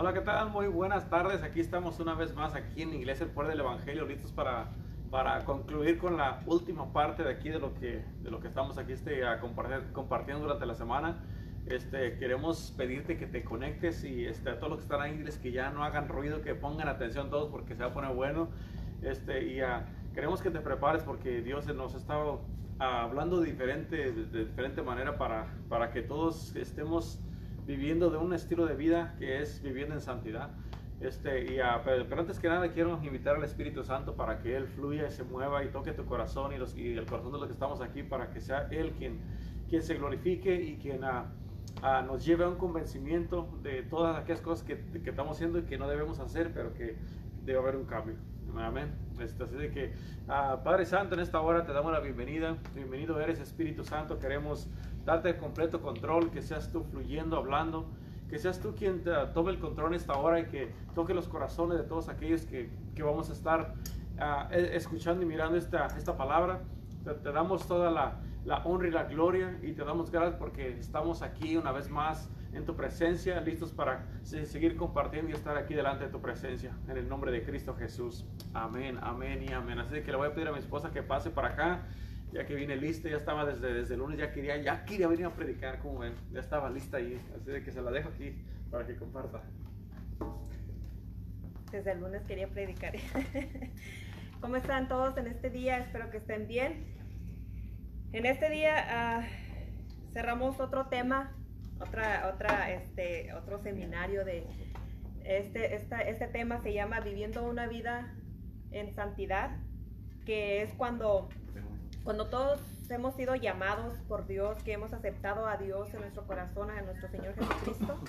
Hola, ¿qué tal? Muy buenas tardes. Aquí estamos una vez más aquí en Iglesia El Poder del Evangelio, listos para, para concluir con la última parte de aquí de lo que, de lo que estamos aquí este, a compartir, compartiendo durante la semana. Este, queremos pedirte que te conectes y este, a todos los que están ahí, que ya no hagan ruido, que pongan atención todos porque se va a poner bueno. Este, y uh, queremos que te prepares porque Dios nos ha estado hablando diferente, de, diferente manera para, para que todos estemos viviendo de un estilo de vida que es viviendo en santidad. Este, y pero, antes que nada quiero invitar al Espíritu Santo para que Él fluya y se mueva y toque tu corazón y, los, y el corazón de los que estamos aquí para que sea Él quien, quien se glorifique y quien nos lleve a un convencimiento de todas aquellas cosas que, que, estamos haciendo y que no debemos hacer, pero que debe haber un cambio. Amén. Este, así de que, Padre Santo, en esta hora te damos la bienvenida. Bienvenido eres Espíritu Santo. Queremos darte completo control, que seas tú fluyendo, hablando, que seas tú quien te, tome el control en esta hora y que toque los corazones de todos aquellos que, que vamos a estar uh, escuchando y mirando esta, esta palabra. Te, te damos toda la, la, honra y la gloria y te damos gracias porque estamos aquí una vez más en tu presencia, listos para seguir compartiendo y estar aquí delante de tu presencia. En el nombre de Cristo Jesús. Amén, amén y amén. Así que le voy a pedir a mi esposa que pase para acá ya que viene lista, ya estaba desde, desde el lunes, ya quería, ya quería venir a predicar, como ven, ya estaba lista ahí, así que se la dejo aquí para que comparta. Desde el lunes quería predicar. ¿Cómo están todos en este día? Espero que estén bien. En este día uh, cerramos otro tema, otra, otra, este, otro seminario de este, esta, este tema se llama Viviendo una vida en santidad, que es cuando cuando todos hemos sido llamados por Dios, que hemos aceptado a Dios en nuestro corazón, a nuestro Señor Jesucristo,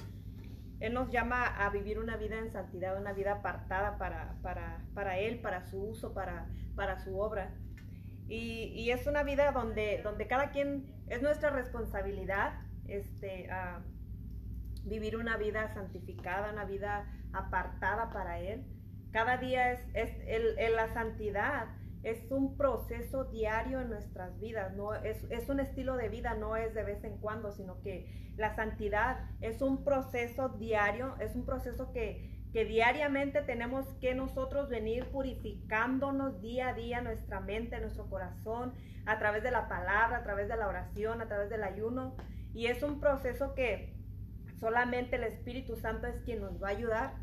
Él nos llama a vivir una vida en santidad, una vida apartada para, para, para Él, para su uso, para, para su obra. Y, y, es una vida donde, donde cada quien es nuestra responsabilidad este, vivir una vida santificada, una vida apartada para Él. Cada día es, es el, la santidad es un proceso diario en nuestras vidas, no es, es, un estilo de vida, no es de vez en cuando, sino que la santidad es un proceso diario, es un proceso que, que diariamente tenemos que nosotros venir purificándonos día a día nuestra mente, nuestro corazón, a través de la palabra, a través de la oración, a través del ayuno. Y es un proceso que solamente el Espíritu Santo es quien nos va a ayudar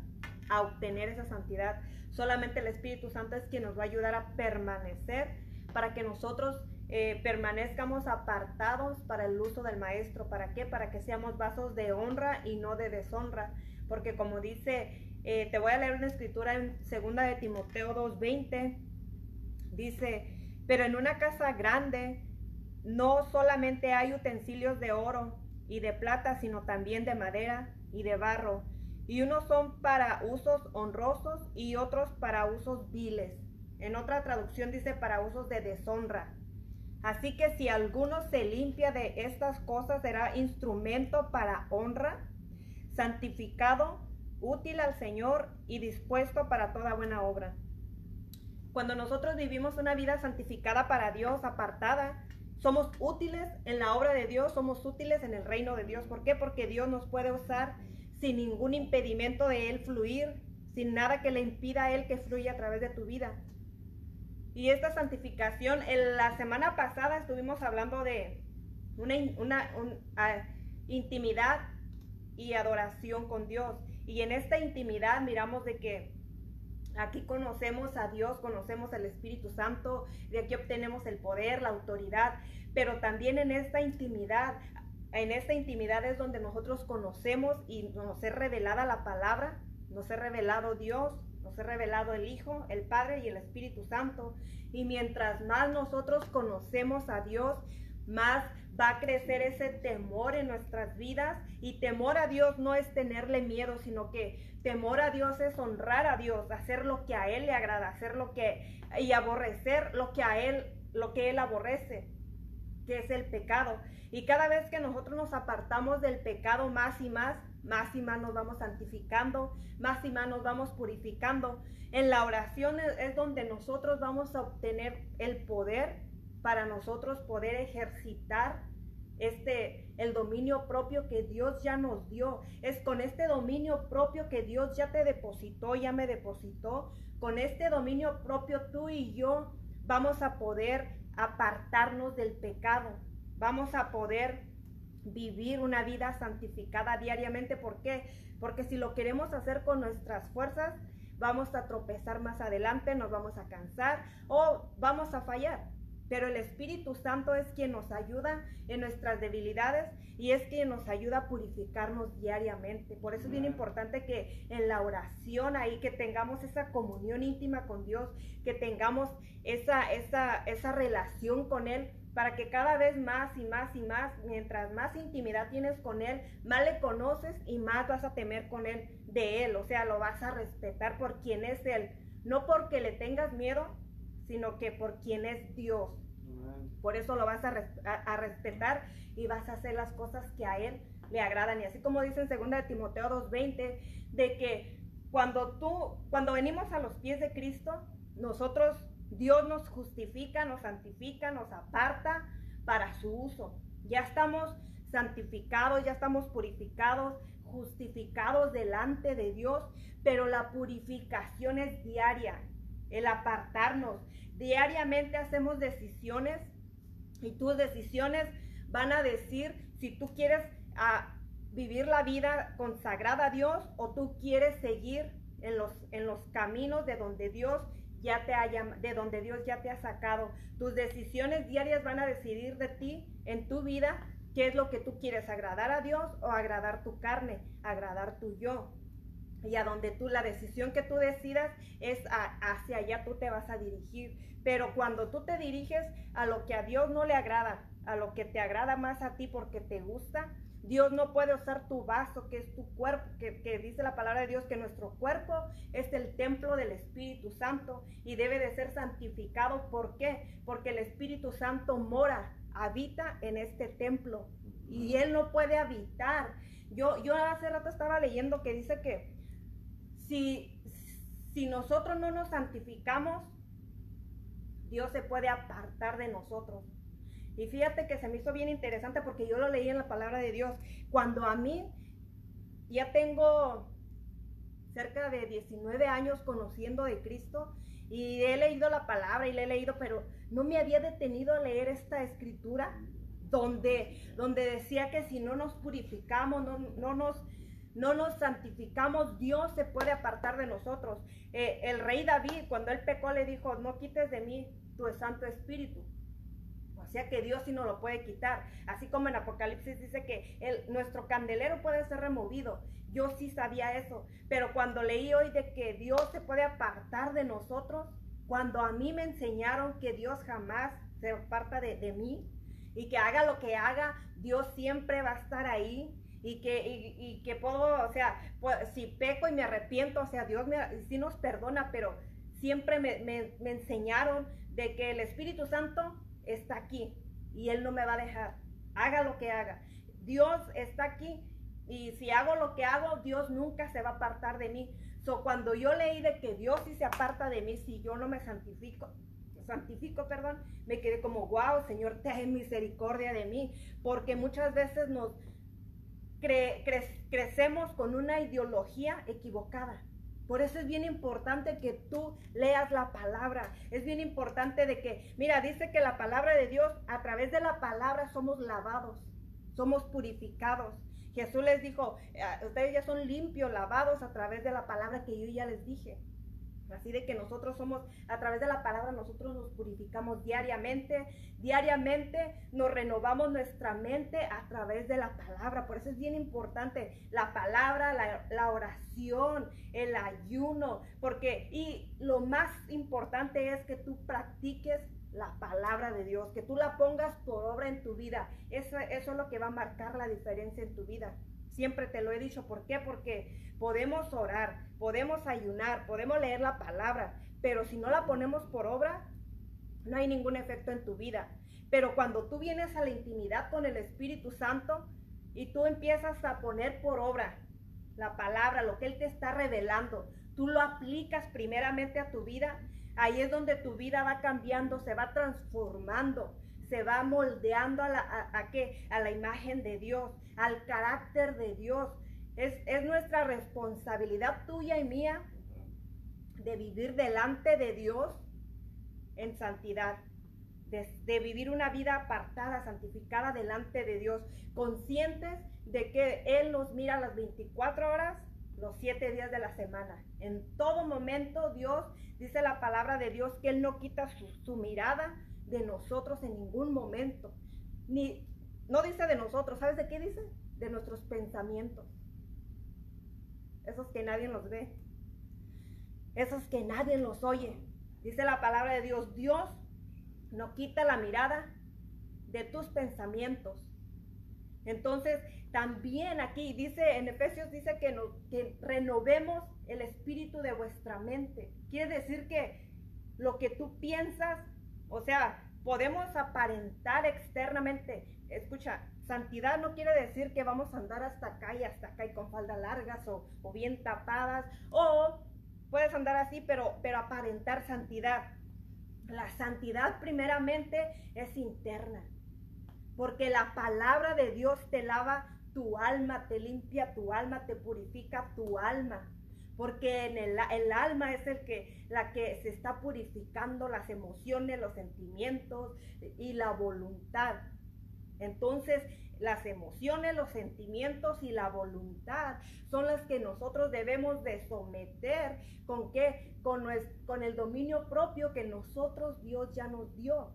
a obtener esa santidad. Solamente el Espíritu Santo es quien nos va a ayudar a permanecer para que nosotros eh, permanezcamos apartados para el uso del Maestro. ¿Para qué? Para que seamos vasos de honra y no de deshonra. Porque como dice, eh, te voy a leer una escritura en 2 de Timoteo 2.20. Dice, pero en una casa grande no solamente hay utensilios de oro y de plata, sino también de madera y de barro y unos son para usos honrosos y otros para usos viles. En otra traducción dice para usos de deshonra. Así que si alguno se limpia de estas cosas será instrumento para honra, santificado, útil al Señor y dispuesto para toda buena obra. Cuando nosotros vivimos una vida santificada para Dios, apartada, somos útiles en la obra de Dios, somos útiles en el reino de Dios. ¿Por qué? Porque Dios nos puede usar sin ningún impedimento de Él fluir, sin nada que le impida a Él que fluya a través de tu vida. Y esta santificación, en la semana pasada estuvimos hablando de una, una intimidad y adoración con Dios. Y en esta intimidad miramos de que aquí conocemos a Dios, conocemos al Espíritu Santo, de aquí obtenemos el poder, la autoridad, pero también en esta intimidad en esta intimidad es donde nosotros conocemos y nos es revelada la palabra, nos es revelado Dios, nos es revelado el Hijo, el Padre y el Espíritu Santo. Y mientras más nosotros conocemos a Dios, más va a crecer ese temor en nuestras vidas. Y temor a Dios no es tenerle miedo, sino que temor a Dios es honrar a Dios, hacer lo que a Él le agrada, hacer lo que y aborrecer lo que a Él, lo que Él aborrece, que es el pecado. Y cada vez que nosotros nos apartamos del pecado más y más, más y más nos vamos santificando, más y más nos vamos purificando. En la oración es donde nosotros vamos a obtener el poder para nosotros poder ejercitar este el dominio propio que Dios ya nos dio. Es con este dominio propio que Dios ya te depositó, ya me depositó. Con este dominio propio tú y yo vamos a poder apartarnos del pecado. Vamos a poder vivir una vida santificada diariamente. ¿Por qué? Porque si lo queremos hacer con nuestras fuerzas, vamos a tropezar más adelante, nos vamos a cansar o vamos a fallar. Pero el Espíritu Santo es quien nos ayuda en nuestras debilidades y es quien nos ayuda a purificarnos diariamente. Por eso es bien importante que en la oración ahí que tengamos esa comunión íntima con Dios, que tengamos esa, esa, esa relación con Él, para que cada vez más y más y más, mientras más intimidad tienes con Él, más le conoces y más vas a temer con Él de Él. O sea, lo vas a respetar por quien es Él. No porque le tengas miedo, sino que por quien es Dios. Por eso lo vas a, respetar y vas a hacer las cosas que a Él le agradan. Y así como dice en 2 de Timoteo 2.20, de que cuando tú, cuando venimos a los pies de Cristo, nosotros, Dios nos justifica, nos santifica, nos aparta para su uso. Ya estamos santificados, ya estamos purificados, justificados delante de Dios, pero la purificación es diaria, el apartarnos. Diariamente hacemos decisiones y tus decisiones van a decir si tú quieres ah, vivir la vida consagrada a Dios o tú quieres seguir en los, en los caminos de donde Dios ya te haya, de donde Dios ya te ha sacado. Tus decisiones diarias van a decidir de ti en tu vida qué es lo que tú quieres, agradar a Dios o agradar tu carne, agradar tu yo y a donde tú la decisión que tú decidas es hacia allá tú te vas a dirigir. Pero cuando tú te diriges a lo que a Dios no le agrada, a lo que te agrada más a ti porque te gusta, Dios no puede usar tu vaso, que es tu cuerpo, que, que, dice la palabra de Dios que nuestro cuerpo es el templo del Espíritu Santo y debe de ser santificado. ¿Por qué? Porque el Espíritu Santo mora, habita en este templo y Él no puede habitar. Yo, yo hace rato estaba leyendo que dice que si, si nosotros no nos santificamos, Dios se puede apartar de nosotros. Y fíjate que se me hizo bien interesante porque yo lo leí en la palabra de Dios. Cuando a mí ya tengo cerca de 19 años conociendo de Cristo y he leído la palabra y le he leído, pero no me había detenido a leer esta escritura donde, donde decía que si no nos purificamos, no, no nos no nos santificamos, Dios se puede apartar de nosotros. Eh, el rey David, cuando él pecó, le dijo, no quites de mí tu Santo Espíritu. O sea que Dios sí no lo puede quitar. Así como en Apocalipsis dice que nuestro candelero puede ser removido. Yo sí sabía eso. Pero cuando leí hoy de que Dios se puede apartar de nosotros, cuando a mí me enseñaron que Dios jamás se aparta de mí y que haga lo que haga, Dios siempre va a estar ahí y que, y, que puedo, o sea, pues, si peco y me arrepiento, o sea, Dios me, sí nos perdona, pero siempre me, me, enseñaron de que el Espíritu Santo está aquí y Él no me va a dejar, haga lo que haga. Dios está aquí y si hago lo que hago, Dios nunca se va a apartar de mí. So, cuando yo leí de que Dios sí se aparta de mí si yo no me santifico, santifico, perdón, me quedé como, wow, Señor, ten misericordia de mí, porque muchas veces nos, crecemos con una ideología equivocada. Por eso es bien importante que tú leas la palabra. Es bien importante de que, mira, dice que la palabra de Dios, a través de la palabra somos lavados, somos purificados. Jesús les dijo, eh, ustedes ya son limpios, lavados a través de la palabra que yo ya les dije. Así de que nosotros somos, a través de la palabra, nosotros nos purificamos diariamente, diariamente nos renovamos nuestra mente a través de la palabra. Por eso es bien importante la palabra, la, oración, el ayuno, porque y lo más importante es que tú practiques la palabra de Dios, que tú la pongas por obra en tu vida. Eso, eso es lo que va a marcar la diferencia en tu vida. Siempre te lo he dicho. ¿Por qué? Porque podemos orar, podemos ayunar, podemos leer la palabra, pero si no la ponemos por obra, no hay ningún efecto en tu vida. Pero cuando tú vienes a la intimidad con el Espíritu Santo y tú empiezas a poner por obra la palabra, lo que Él te está revelando, tú lo aplicas primeramente a tu vida, ahí es donde tu vida va cambiando, se va transformando, se va moldeando a la, qué? a la imagen de Dios, al carácter de Dios. Es, es nuestra responsabilidad tuya y mía de vivir delante de Dios en santidad, de, vivir una vida apartada, santificada delante de Dios, conscientes de que Él nos mira las 24 horas, los 7 días de la semana. En todo momento Dios, dice la palabra de Dios, que Él no quita su mirada de nosotros en ningún momento. Ni, no dice de nosotros, ¿sabes de qué dice? De nuestros pensamientos. Esos que nadie los ve. Esos que nadie los oye. Dice la palabra de Dios, Dios no quita la mirada de tus pensamientos. Entonces, también aquí dice, en Efesios dice que, que renovemos el espíritu de vuestra mente. Quiere decir que lo que tú piensas, o sea, podemos aparentar externamente. Escucha, santidad no quiere decir que vamos a andar hasta acá y hasta acá y con faldas largas o, o bien tapadas. O puedes andar así, pero, pero aparentar santidad. La santidad primeramente es interna, porque la palabra de Dios te lava tu alma, te limpia tu alma, te purifica tu alma. Porque en el, el, alma es el que, la que se está purificando las emociones, los sentimientos y la voluntad. Entonces, las emociones, los sentimientos y la voluntad son las que nosotros debemos de someter con qué? Con, con el dominio propio que nosotros Dios ya nos dio.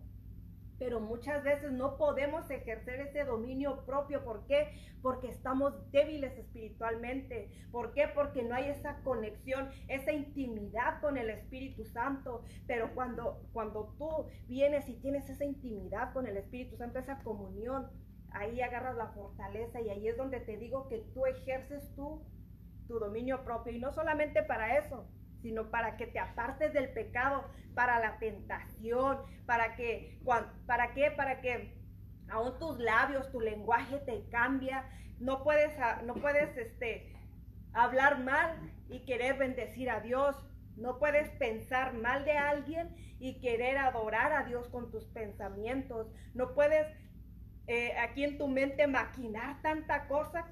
Pero muchas veces no podemos ejercer ese dominio propio. ¿Por qué? Porque estamos débiles espiritualmente. ¿Por qué? Porque no hay esa conexión, esa intimidad con el Espíritu Santo. Pero cuando, cuando tú vienes y tienes esa intimidad con el Espíritu Santo, esa comunión, ahí agarras la fortaleza y ahí es donde te digo que tú ejerces tú tu dominio propio y no solamente para eso, sino para que te apartes del pecado, para la tentación, para que, ¿para qué? Para que aún tus labios, tu lenguaje te cambia, no puedes, no puedes, este, hablar mal y querer bendecir a Dios, no puedes pensar mal de alguien y querer adorar a Dios con tus pensamientos, no puedes eh, aquí en tu mente maquinar tanta cosa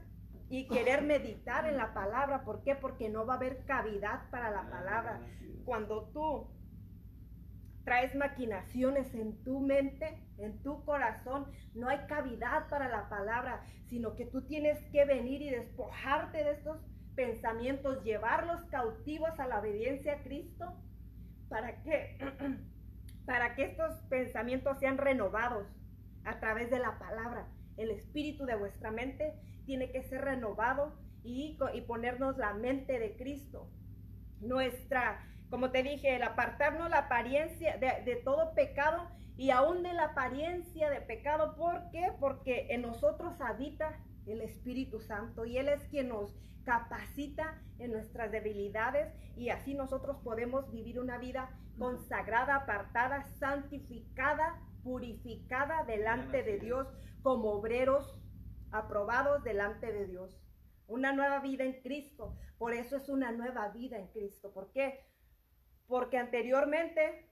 y querer meditar en la palabra. ¿Por qué? Porque no va a haber cavidad para la palabra. Cuando tú traes maquinaciones en tu mente, en tu corazón, no hay cavidad para la palabra, sino que tú tienes que venir y despojarte de estos pensamientos, llevarlos cautivos a la obediencia a Cristo, para que, para que estos pensamientos sean renovados a través de la palabra. El espíritu de vuestra mente tiene que ser renovado y, y ponernos la mente de Cristo. Nuestra, como te dije, el apartarnos la apariencia de, de todo pecado y aún de la apariencia de pecado. ¿Por qué? Porque en nosotros habita el Espíritu Santo y Él es quien nos capacita en nuestras debilidades y así nosotros podemos vivir una vida consagrada, apartada, santificada purificada delante de Dios como obreros aprobados delante de Dios. Una nueva vida en Cristo. Por eso es una nueva vida en Cristo. ¿Por qué? Porque anteriormente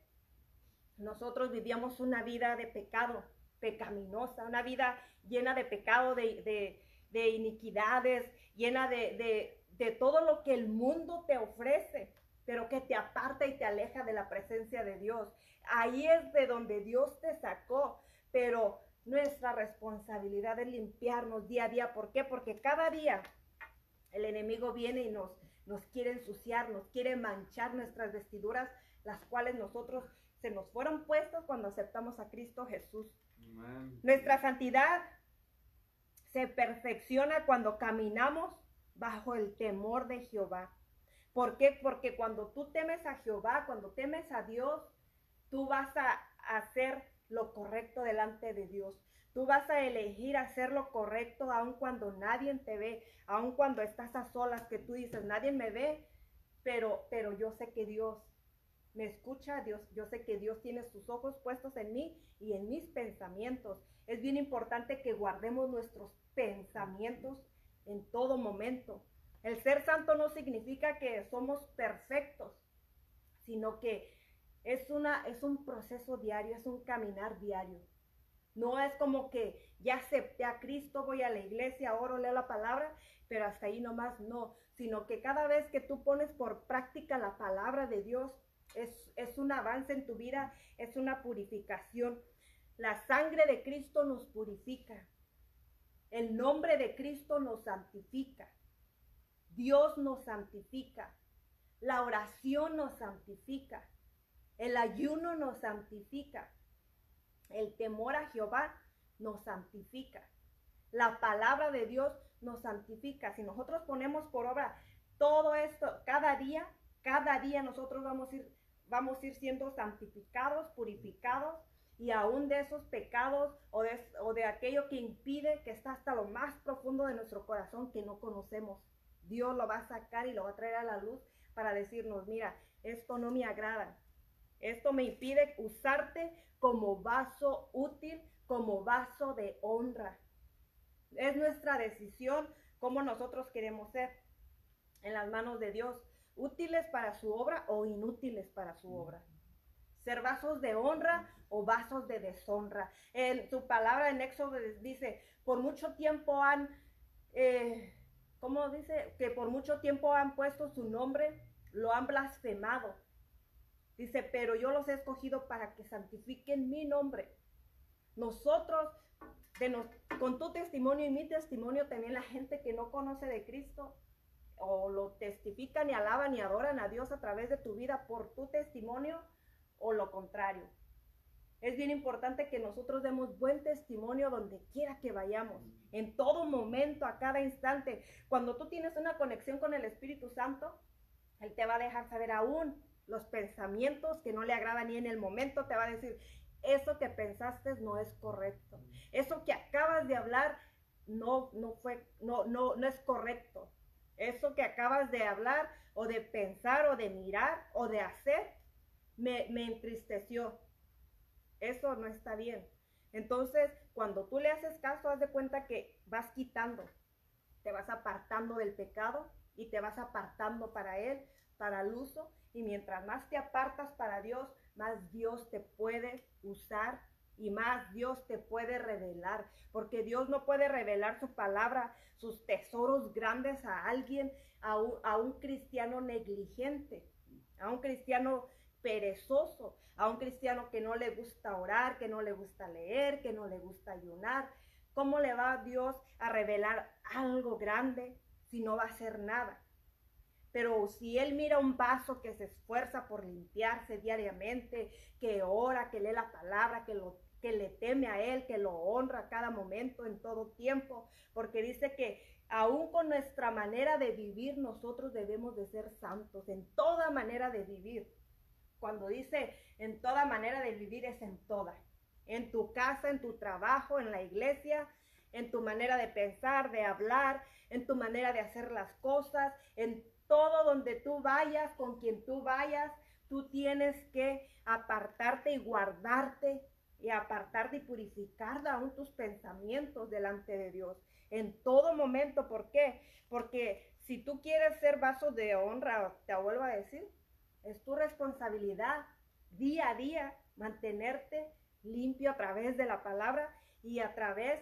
nosotros vivíamos una vida de pecado, pecaminosa, una vida llena de pecado, de, iniquidades, llena de, todo lo que el mundo te ofrece pero que te aparta y te aleja de la presencia de Dios. Ahí es de donde Dios te sacó, pero nuestra responsabilidad es limpiarnos día a día. ¿Por qué? Porque cada día el enemigo viene y nos, nos quiere ensuciar, nos quiere manchar nuestras vestiduras, las cuales nosotros se nos fueron puestos cuando aceptamos a Cristo Jesús. Nuestra santidad se perfecciona cuando caminamos bajo el temor de Jehová. ¿Por qué? Porque cuando tú temes a Jehová, cuando temes a Dios, tú vas a hacer lo correcto delante de Dios. Tú vas a elegir hacer lo correcto aun cuando nadie te ve, aun cuando estás a solas, que tú dices, nadie me ve, pero, pero yo sé que Dios me escucha, Dios, yo sé que Dios tiene sus ojos puestos en mí y en mis pensamientos. Es bien importante que guardemos nuestros pensamientos en todo momento. El ser santo no significa que somos perfectos, sino que es, una, es un proceso diario, es un caminar diario. No es como que ya acepté a Cristo, voy a la iglesia, oro, leo la palabra, pero hasta ahí nomás no, sino que cada vez que tú pones por práctica la palabra de Dios, es, es un avance en tu vida, es una purificación. La sangre de Cristo nos purifica. El nombre de Cristo nos santifica. Dios nos santifica. La oración nos santifica. El ayuno nos santifica. El temor a Jehová nos santifica. La palabra de Dios nos santifica. Si nosotros ponemos por obra todo esto cada día, cada día nosotros vamos a ir, vamos a ir siendo santificados, purificados y aún de esos pecados o de, o de aquello que impide que está hasta lo más profundo de nuestro corazón que no conocemos. Dios lo va a sacar y lo va a traer a la luz para decirnos, mira, esto no me agrada. Esto me impide usarte como vaso útil, como vaso de honra. Es nuestra decisión cómo nosotros queremos ser en las manos de Dios, útiles para su obra o inútiles para su obra. Ser vasos de honra o vasos de deshonra. En su palabra en Éxodo dice, por mucho tiempo han, eh, ¿cómo dice? Que por mucho tiempo han puesto su nombre, lo han blasfemado. Dice, pero yo los he escogido para que santifiquen mi nombre. Nosotros, con tu testimonio y mi testimonio, también la gente que no conoce de Cristo, o lo testifican y alaban y adoran a Dios a través de tu vida por tu testimonio, o lo contrario. Es bien importante que nosotros demos buen testimonio donde quiera que vayamos, en todo momento, a cada instante. Cuando tú tienes una conexión con el Espíritu Santo, Él te va a dejar saber aún los pensamientos que no le agradan y en el momento te va a decir, eso que pensaste no es correcto. Eso que acabas de hablar no, no fue, no, no, no es correcto. Eso que acabas de hablar o de pensar o de mirar o de hacer me, me entristeció. Eso no está bien. Entonces, cuando tú le haces caso, haz de cuenta que vas quitando, te vas apartando del pecado y te vas apartando para Él, para el uso, y mientras más te apartas para Dios, más Dios te puede usar y más Dios te puede revelar, porque Dios no puede revelar su palabra, sus tesoros grandes a alguien, a un, cristiano negligente, a un cristiano perezoso, a un cristiano que no le gusta orar, que no le gusta leer, que no le gusta ayunar. ¿Cómo le va a Dios a revelar algo grande si no va a hacer nada? Pero si él mira un vaso que se esfuerza por limpiarse diariamente, que ora, que lee la palabra, que lo que le teme a él, que lo honra cada momento, en todo tiempo, porque dice que aún con nuestra manera de vivir, nosotros debemos de ser santos, en toda manera de vivir. Cuando dice en toda manera de vivir es en toda, en tu casa, en tu trabajo, en la iglesia, en tu manera de pensar, de hablar, en tu manera de hacer las cosas, en todo donde tú vayas, con quien tú vayas, tú tienes que apartarte y guardarte y apartarte y purificar aún tus pensamientos delante de Dios en todo momento. ¿Por qué? Porque si tú quieres ser vaso de honra, te vuelvo a decir, es tu responsabilidad día a día mantenerte limpio a través de la palabra y a través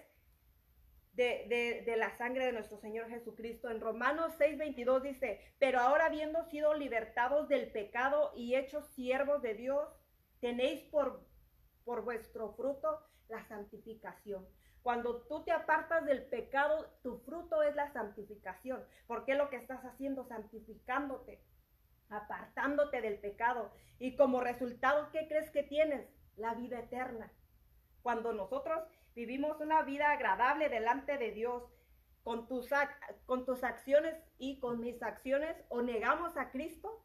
de, la sangre de nuestro Señor Jesucristo. En Romanos 6:22 dice, pero ahora habiendo sido libertados del pecado y hechos siervos de Dios, tenéis por, por vuestro fruto la santificación. Cuando tú te apartas del pecado, tu fruto es la santificación. porque lo que estás haciendo? Santificándote, apartándote del pecado. Y como resultado, ¿qué crees que tienes? La vida eterna. Cuando nosotros vivimos una vida agradable delante de Dios, con tus, con tus acciones y con mis acciones, o negamos a Cristo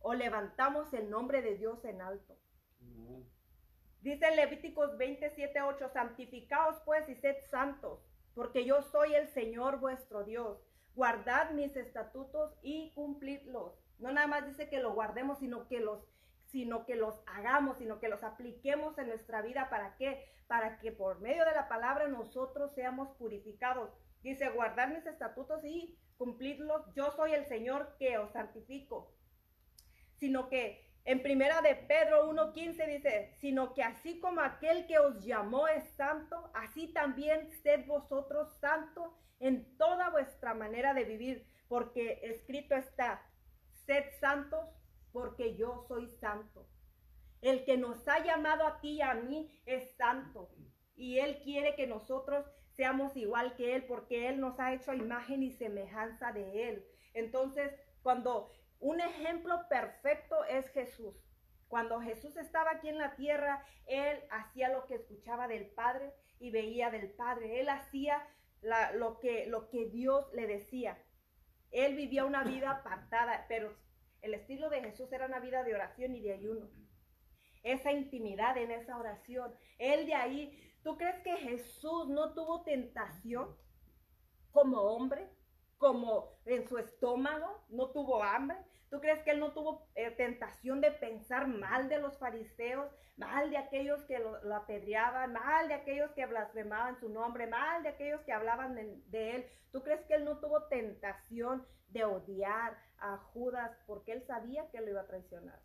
o levantamos el nombre de Dios en alto. Dice Levíticos 27, 8, santificaos pues y sed santos, porque yo soy el Señor vuestro Dios. Guardad mis estatutos y cumplidlos. No nada más dice que lo guardemos, sino que los sino que los hagamos, sino que los apliquemos en nuestra vida. ¿Para qué? Para que por medio de la palabra nosotros seamos purificados. Dice, guardar mis estatutos y cumplirlos. Yo soy el Señor que os santifico. Sino que En primera de Pedro 1.15 dice, sino que así como aquel que os llamó es santo, así también sed vosotros santos en toda vuestra manera de vivir, porque escrito está, sed santos porque yo soy santo. El que nos ha llamado a ti y a mí es santo. Y Él quiere que nosotros seamos igual que Él porque Él nos ha hecho imagen y semejanza de Él. Entonces, cuando un ejemplo perfecto es Jesús. Cuando Jesús estaba aquí en la tierra, Él hacía lo que escuchaba del Padre y veía del Padre. Él hacía lo, que, lo que Dios le decía. Él vivía una vida apartada, pero el estilo de Jesús era una vida de oración y de ayuno. Esa intimidad en esa oración. Él de ahí, ¿tú crees que Jesús no tuvo tentación como hombre? Como en su estómago, no tuvo hambre. ¿Tú crees que él no tuvo eh, tentación de pensar mal de los fariseos, mal de aquellos que lo, apedreaban, mal de aquellos que blasfemaban su nombre, mal de aquellos que hablaban de, él? ¿Tú crees que él no tuvo tentación de odiar a Judas porque él sabía que lo iba a traicionar?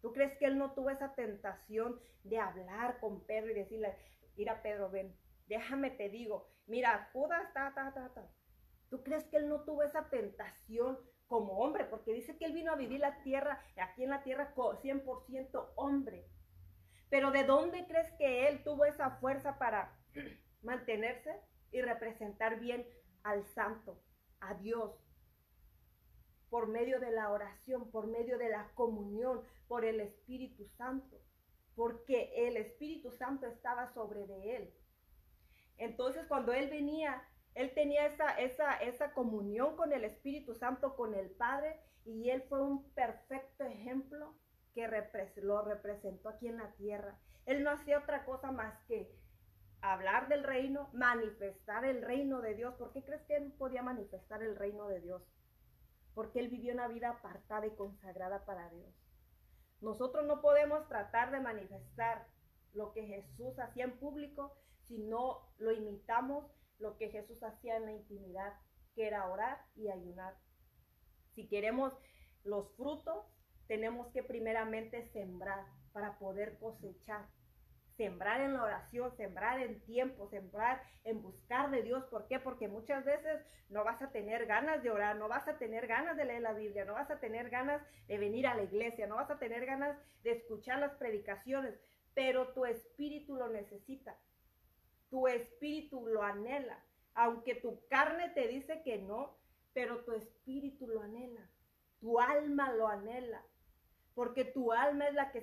¿Tú crees que él no tuvo esa tentación de hablar con Pedro y decirle, mira Pedro, ven, déjame te digo, mira, Judas, ta, ta, ta, ta. ¿Tú crees que él no tuvo esa tentación como hombre, porque dice que él vino a vivir la tierra, aquí en la tierra 100% hombre. Pero ¿de dónde crees que él tuvo esa fuerza para mantenerse y representar bien al santo, a Dios? Por medio de la oración, por medio de la comunión, por el Espíritu Santo, porque el Espíritu Santo estaba sobre de él. Entonces cuando él venía él tenía esa, esa, esa comunión con el Espíritu Santo, con el Padre, y él fue un perfecto ejemplo que lo representó aquí en la tierra. Él no hacía otra cosa más que hablar del reino, manifestar el reino de Dios. ¿Por qué crees que él podía manifestar el reino de Dios? Porque él vivió una vida apartada y consagrada para Dios. Nosotros no podemos tratar de manifestar lo que Jesús hacía en público si no lo imitamos lo que Jesús hacía en la intimidad, que era orar y ayunar. Si queremos los frutos, tenemos que primeramente sembrar para poder cosechar. Sembrar en la oración, sembrar en tiempo, sembrar en buscar de Dios. ¿Por qué? Porque muchas veces no vas a tener ganas de orar, no vas a tener ganas de leer la Biblia, no vas a tener ganas de venir a la iglesia, no vas a tener ganas de escuchar las predicaciones, pero tu espíritu lo necesita tu espíritu lo anhela, aunque tu carne te dice que no, pero tu espíritu lo anhela, tu alma lo anhela, porque tu alma es la que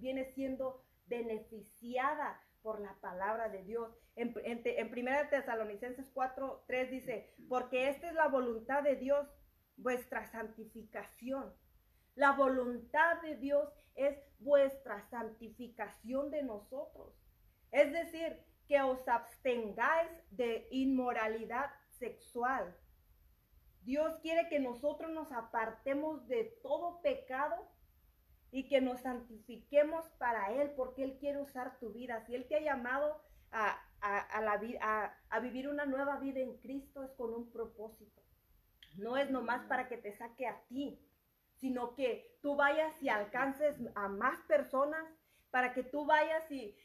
viene siendo beneficiada por la palabra de Dios. En, en, en Primera Tesalonicenses 4, 3 dice, porque esta es la voluntad de Dios, vuestra santificación. La voluntad de Dios es vuestra santificación de nosotros. Es decir, que os abstengáis de inmoralidad sexual. Dios quiere que nosotros nos apartemos de todo pecado y que nos santifiquemos para Él, porque Él quiere usar tu vida. Si Él te ha llamado a, la, a vivir una nueva vida en Cristo, es con un propósito. No es nomás para que te saque a ti, sino que tú vayas y alcances a más personas, para que tú vayas y,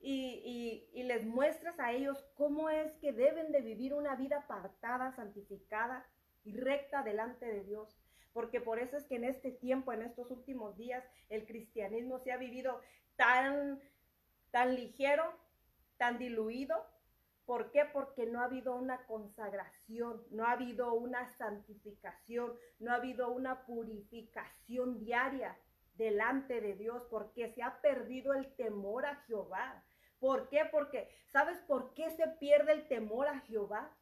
y, les muestras a ellos cómo es que deben de vivir una vida apartada, santificada y recta delante de Dios. Porque por eso es que en este tiempo, en estos últimos días, el cristianismo se ha vivido tan, tan ligero, tan diluido. ¿Por qué? Porque no ha habido una consagración, no ha habido una santificación, no ha habido una purificación diaria delante de Dios, porque se ha perdido el temor a Jehová. ¿Por qué? Porque, ¿sabes por qué se pierde el temor a Jehová?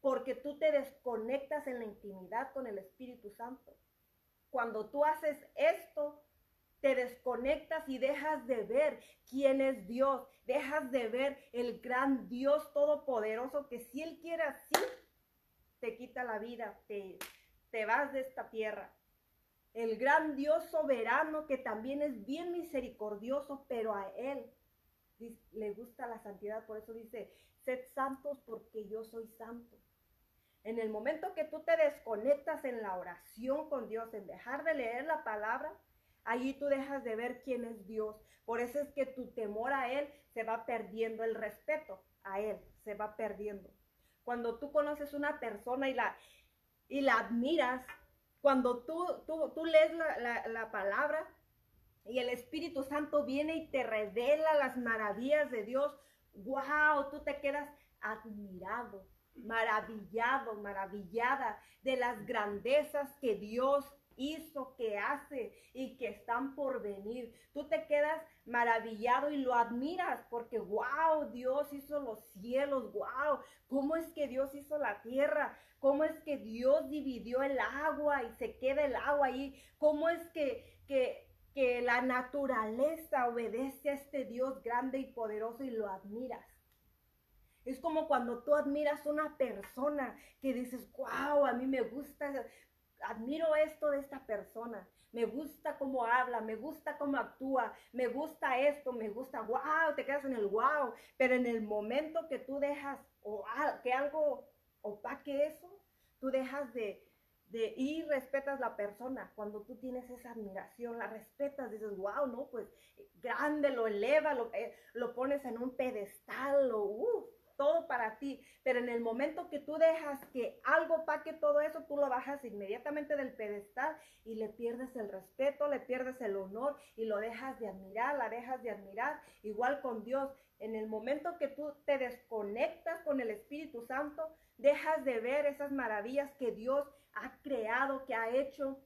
Porque tú te desconectas en la intimidad con el Espíritu Santo. Cuando tú haces esto, te desconectas y dejas de ver quién es Dios, dejas de ver el gran Dios todopoderoso que si Él quiere así, te quita la vida, te, te vas de esta tierra. El gran Dios soberano que también es bien misericordioso, pero a Él le gusta la santidad, por eso dice, sed santos porque yo soy santo. En el momento que tú te desconectas en la oración con Dios, en dejar de leer la palabra, Allí tú dejas de ver quién es Dios. Por eso es que tu temor a Él se va perdiendo, el respeto a Él se va perdiendo. Cuando tú conoces una persona y la, y la admiras, cuando tú, tú, tú lees la, la palabra y el Espíritu Santo viene y te revela las maravillas de Dios, wow, tú te quedas admirado, maravillado, maravillada de las grandezas que Dios hizo, que hace y que están por venir. Tú te quedas maravillado y lo admiras porque, wow, Dios hizo los cielos, wow, ¿cómo es que Dios hizo la tierra? ¿Cómo es que Dios dividió el agua y se queda el agua ahí? ¿Cómo es que, que, que la naturaleza obedece a este Dios grande y poderoso y lo admiras? Es como cuando tú admiras una persona que dices, wow, a mí me gusta, admiro esto de esta persona, me gusta cómo habla, me gusta cómo actúa, me gusta esto, me gusta, wow, te quedas en el wow, pero en el momento que tú dejas o que algo opaque eso, tú dejas de, de ir, respetas la persona. Cuando tú tienes esa admiración, la respetas, dices, wow, no, pues grande, lo eleva, lo, eh, lo pones en un pedestal, lo, todo para ti, pero en el momento que tú dejas que algo paque todo eso, tú lo bajas inmediatamente del pedestal y le pierdes el respeto, le pierdes el honor y lo dejas de admirar, la dejas de admirar, igual con Dios. En el momento que tú te desconectas con el Espíritu Santo, dejas de ver esas maravillas que Dios ha creado, que ha hecho,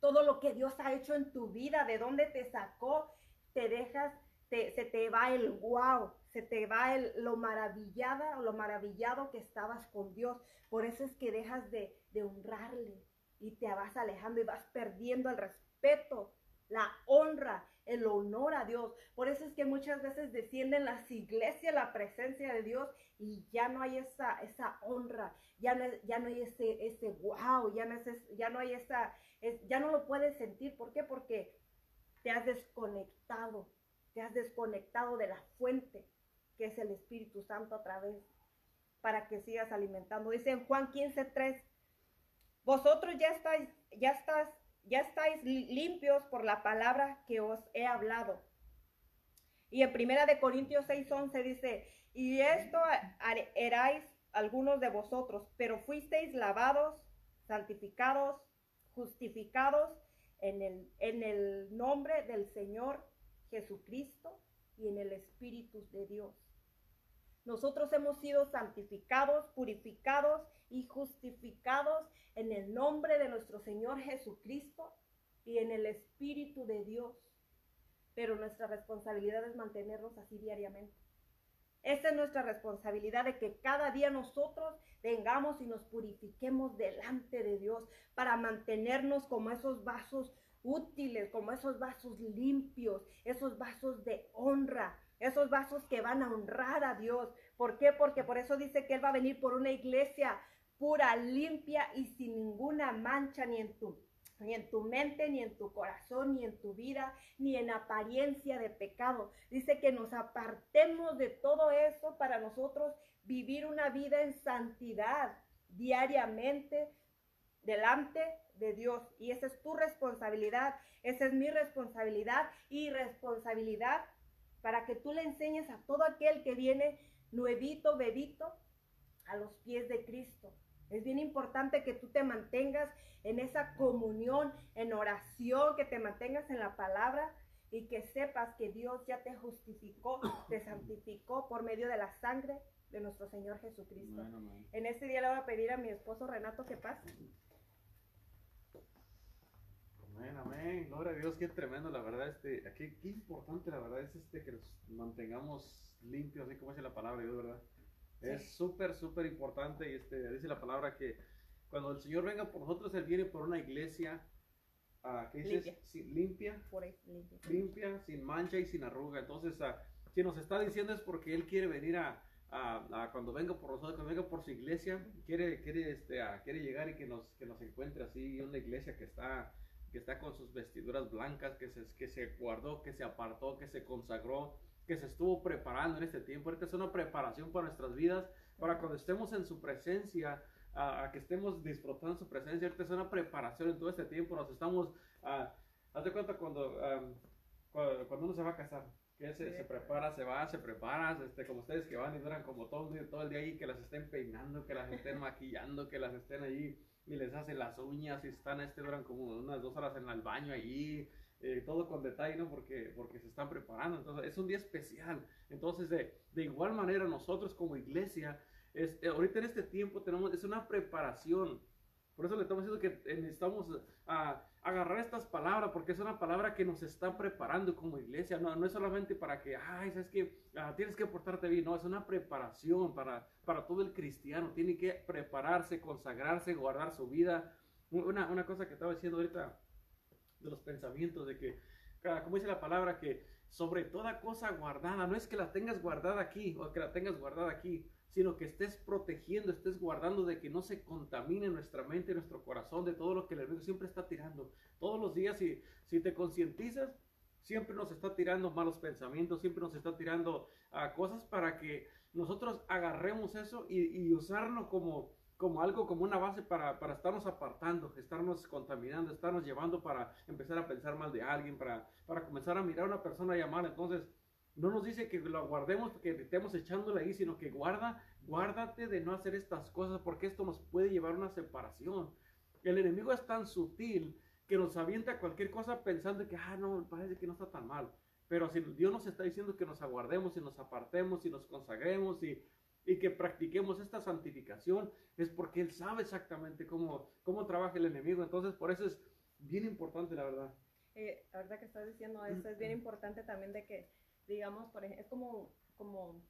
todo lo que Dios ha hecho en tu vida, de dónde te sacó, te dejas, se te va el wow se te va el, lo maravillada o lo maravillado que estabas con Dios. Por eso es que dejas de, honrarle y te vas alejando y vas perdiendo el respeto, la honra, el honor a Dios. Por eso es que muchas veces descienden las iglesias la presencia de Dios y ya no hay esa, esa honra, ya no, ya no hay ese, ese wow, ya no, es, ya no hay esa, ya no lo puedes sentir. ¿Por qué? Porque te has desconectado, te has desconectado de la fuente que es el Espíritu Santo a través, para que sigas alimentando. Dice en Juan 15:3, vosotros ya estáis, ya estás, ya estáis limpios por la palabra que os he hablado. Y en Primera de Corintios 6:11 dice, y esto erais algunos de vosotros, pero fuisteis lavados, santificados, justificados en el, en el nombre del Señor Jesucristo y en el Espíritu de Dios. Nosotros hemos sido santificados, purificados y justificados en el nombre de nuestro Señor Jesucristo y en el Espíritu de Dios. Pero nuestra responsabilidad es mantenernos así diariamente. Esa es nuestra responsabilidad de que cada día nosotros vengamos y nos purifiquemos delante de Dios para mantenernos como esos vasos útiles, como esos vasos limpios, esos vasos de honra, esos vasos que van a honrar a Dios. ¿Por qué? Porque por eso dice que Él va a venir por una iglesia pura, limpia y sin ninguna mancha ni en tu ni en tu mente, ni en tu corazón, ni en tu vida, ni en apariencia de pecado. Dice que nos apartemos de todo eso para nosotros vivir una vida en santidad diariamente delante de Dios. Y esa es tu responsabilidad, esa es mi responsabilidad y responsabilidad para que tú le enseñes a todo aquel que viene nuevito, bebito, a los pies de Cristo. Es bien importante que tú te mantengas en esa comunión, en oración, que te mantengas en la palabra y que sepas que Dios ya te justificó, te santificó por medio de la sangre de nuestro Señor Jesucristo. En este día le voy a pedir a mi esposo Renato que pase. Amén, amén. Gloria a Dios, qué tremendo, la verdad, este, aquí, qué importante, la verdad, es este que nos mantengamos limpios, así como dice la palabra de Dios, ¿verdad? Es súper, súper importante y este, dice la palabra que cuando el Señor venga por nosotros, Él viene por una iglesia, uh, ¿qué dices? Limpia. Limpia. limpia. sin mancha y sin arruga. Entonces, uh, si nos está diciendo es porque Él quiere venir a, a, cuando venga por nosotros, cuando venga por su iglesia, quiere, quiere, este, quiere llegar y que nos, que nos encuentre así, una iglesia que está que está con sus vestiduras blancas, que se, que se guardó, que se apartó, que se consagró, que se estuvo preparando en este tiempo. Esta es una preparación para nuestras vidas, para cuando estemos en su presencia, a, que estemos disfrutando su presencia. Esta es una preparación en todo este tiempo. Nos estamos Haz de cuenta cuando, um, cuando, cuando uno se va a casar, que se, se, prepara, se va, se prepara, este, como ustedes que van y duran como todo, todo el día ahí, que las estén peinando, que las estén maquillando, que las estén ahí y les hacen las uñas y están, este, duran como unas dos horas en el baño ahí, eh, todo con detalle, ¿no? Porque, porque se están preparando, entonces es un día especial, entonces de, de igual manera nosotros como iglesia, es, eh, ahorita en este tiempo tenemos, es una preparación, por eso le estamos diciendo que eh, necesitamos a agarrar estas palabras, porque es una palabra que nos está preparando como iglesia. No, no es solamente para que, ay, sabes que ah, tienes que portarte bien. No, es una preparación para, para todo el cristiano. Tiene que prepararse, consagrarse, guardar su vida. Una, una cosa que estaba diciendo ahorita de los pensamientos, de que, ah, como dice la palabra, que sobre toda cosa guardada, no es que la tengas guardada aquí o que la tengas guardada aquí, sino que estés protegiendo, estés guardando de que no se contamine nuestra mente, nuestro corazón, de todo lo que el enemigo siempre está tirando. Todos los días, si, si te concientizas, siempre nos está tirando malos pensamientos, siempre nos está tirando uh, cosas para que nosotros agarremos eso y, y usarlo como, como algo, como una base para, para, estarnos apartando, estarnos contaminando, estarnos llevando para empezar a pensar mal de alguien, para, para comenzar a mirar a una persona llamada. Entonces, no nos dice que lo guardemos, que estemos echándole ahí, sino que guarda, guárdate de no hacer estas cosas porque esto nos puede llevar a una separación. El enemigo es tan sutil que nos avienta cualquier cosa pensando que, ah, no, parece que no está tan mal. Pero si Dios nos está diciendo que nos aguardemos y nos apartemos y nos consagremos y, y que practiquemos esta santificación, es porque Él sabe exactamente cómo, cómo trabaja el enemigo. Entonces, por eso es bien importante, la verdad. Eh, la verdad que estás diciendo eso, es bien importante también de que digamos, por ejemplo, es como, como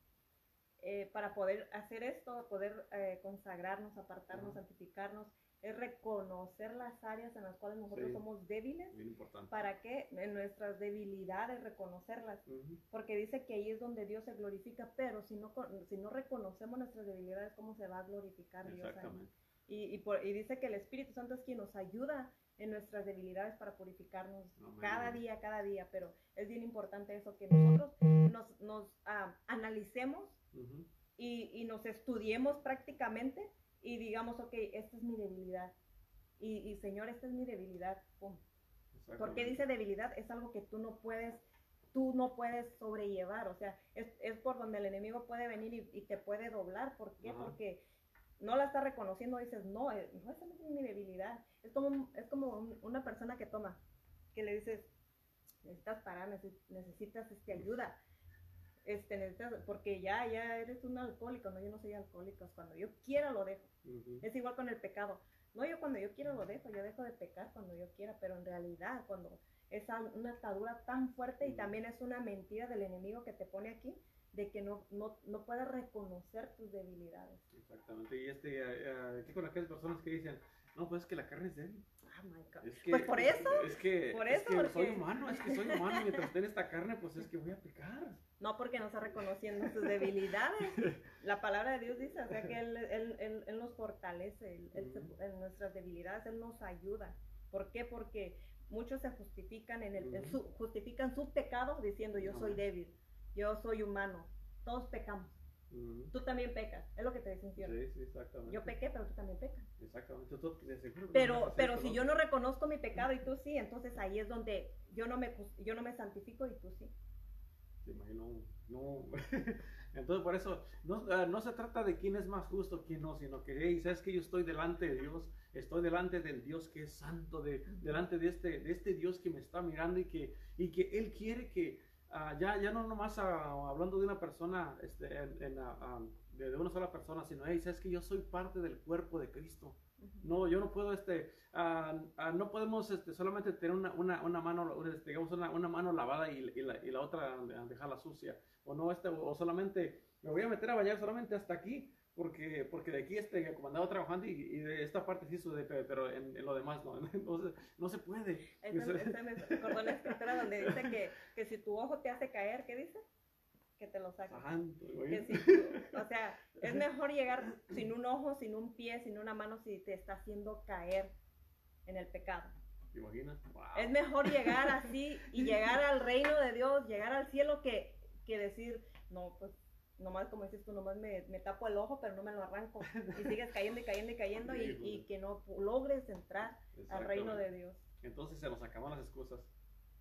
eh, para poder hacer esto, poder eh, consagrarnos, apartarnos, santificarnos, es reconocer las áreas en las cuales nosotros somos débiles. ¿Para que En nuestras debilidades, reconocerlas. Porque dice que ahí es donde Dios se glorifica, pero si no, si no reconocemos nuestras debilidades, ¿cómo se va a glorificar Dios? Y, y, y dice que el Espíritu Santo es quien nos ayuda en nuestras debilidades para purificarnos cada día, cada día, pero es bien importante eso, que nosotros nos, nos ah, analicemos y, y, nos estudiemos prácticamente y digamos, ok, esta es mi debilidad. Y, y Señor, esta es mi debilidad. Pum. Porque dice debilidad? Es algo que tú no puedes tú no puedes sobrellevar, o sea, es, es por donde el enemigo puede venir y, y te puede doblar. ¿Por qué? Porque no la está reconociendo, dices, no, eh, no, esa no es mi debilidad. Es como, es como una persona que toma, que le dices, necesitas parar, necesitas este, ayuda. Este, necesitas, porque ya, ya eres un alcohólico, no, yo no soy alcohólico, cuando yo quiera lo dejo. Es igual con el pecado. No, yo cuando yo quiero lo dejo, yo dejo de pecar cuando yo quiera, pero en realidad cuando es una atadura tan fuerte y también es una mentira del enemigo que te pone aquí, de que no, no, no puedas reconocer tus debilidades. Exactamente, y este, uh, con aquellas personas que dicen, no, pues es que la carne es débil. Ah, my God. Es que, pues por eso. Es que, por eso, es que soy humano, es que soy humano, mientras en esta carne, pues es que voy a pecar. No, porque no está reconociendo sus debilidades. La palabra de Dios dice, o sea, que Él, él, él, él nos fortalece, él, en nuestras debilidades, Él nos ayuda. ¿Por qué? Porque muchos se justifican en el, su, justifican su pecado diciendo yo soy débil yo soy humano, todos pecamos. Tú también pecas, es lo que te dicen Sí, sí, exactamente. Yo pequé, pero tú también pecas. Exactamente. pero pero si yo no reconozco mi pecado y tú sí, entonces ahí es donde yo no me, yo no me santifico y tú sí. Te imagino, no. Entonces, por eso, no, ah, no, se trata de quién es más justo, quién no, sino que, hey, sabes que yo estoy delante de Dios, estoy delante del Dios que es santo, de, delante de este, de este Dios que me está mirando y que, y que Él quiere que, Ah, ya, ya no nomás uh, hablando de una persona, este, en, ah, de, una sola persona, sino, hey, sabes que yo soy parte del cuerpo de Cristo. No, yo no puedo, este, no podemos este, solamente tener una, una, una mano, este, digamos, una, una, mano lavada y, y, la, y, la, otra dejarla sucia. O no, este, o solamente, me voy a meter a bañar solamente hasta aquí porque, porque de aquí este, como andaba trabajando y, de esta parte sí sude, pero en, en, lo demás no, entonces no se puede. Esta, me recordó la escritura donde dice que, que, si tu ojo te hace caer, ¿qué dice? Que te lo saques. o sea, es mejor llegar sin un ojo, sin un pie, sin una mano si te está haciendo caer en el pecado. ¿Te imaginas? Es mejor llegar así y llegar al reino de Dios, llegar al cielo que, que decir, no, pues nomás como dices tú, nomás me, me, tapo el ojo, pero no me lo arranco. Y sigues cayendo y cayendo y cayendo y, y que no logres entrar al reino de Dios. entonces se nos acaban las excusas.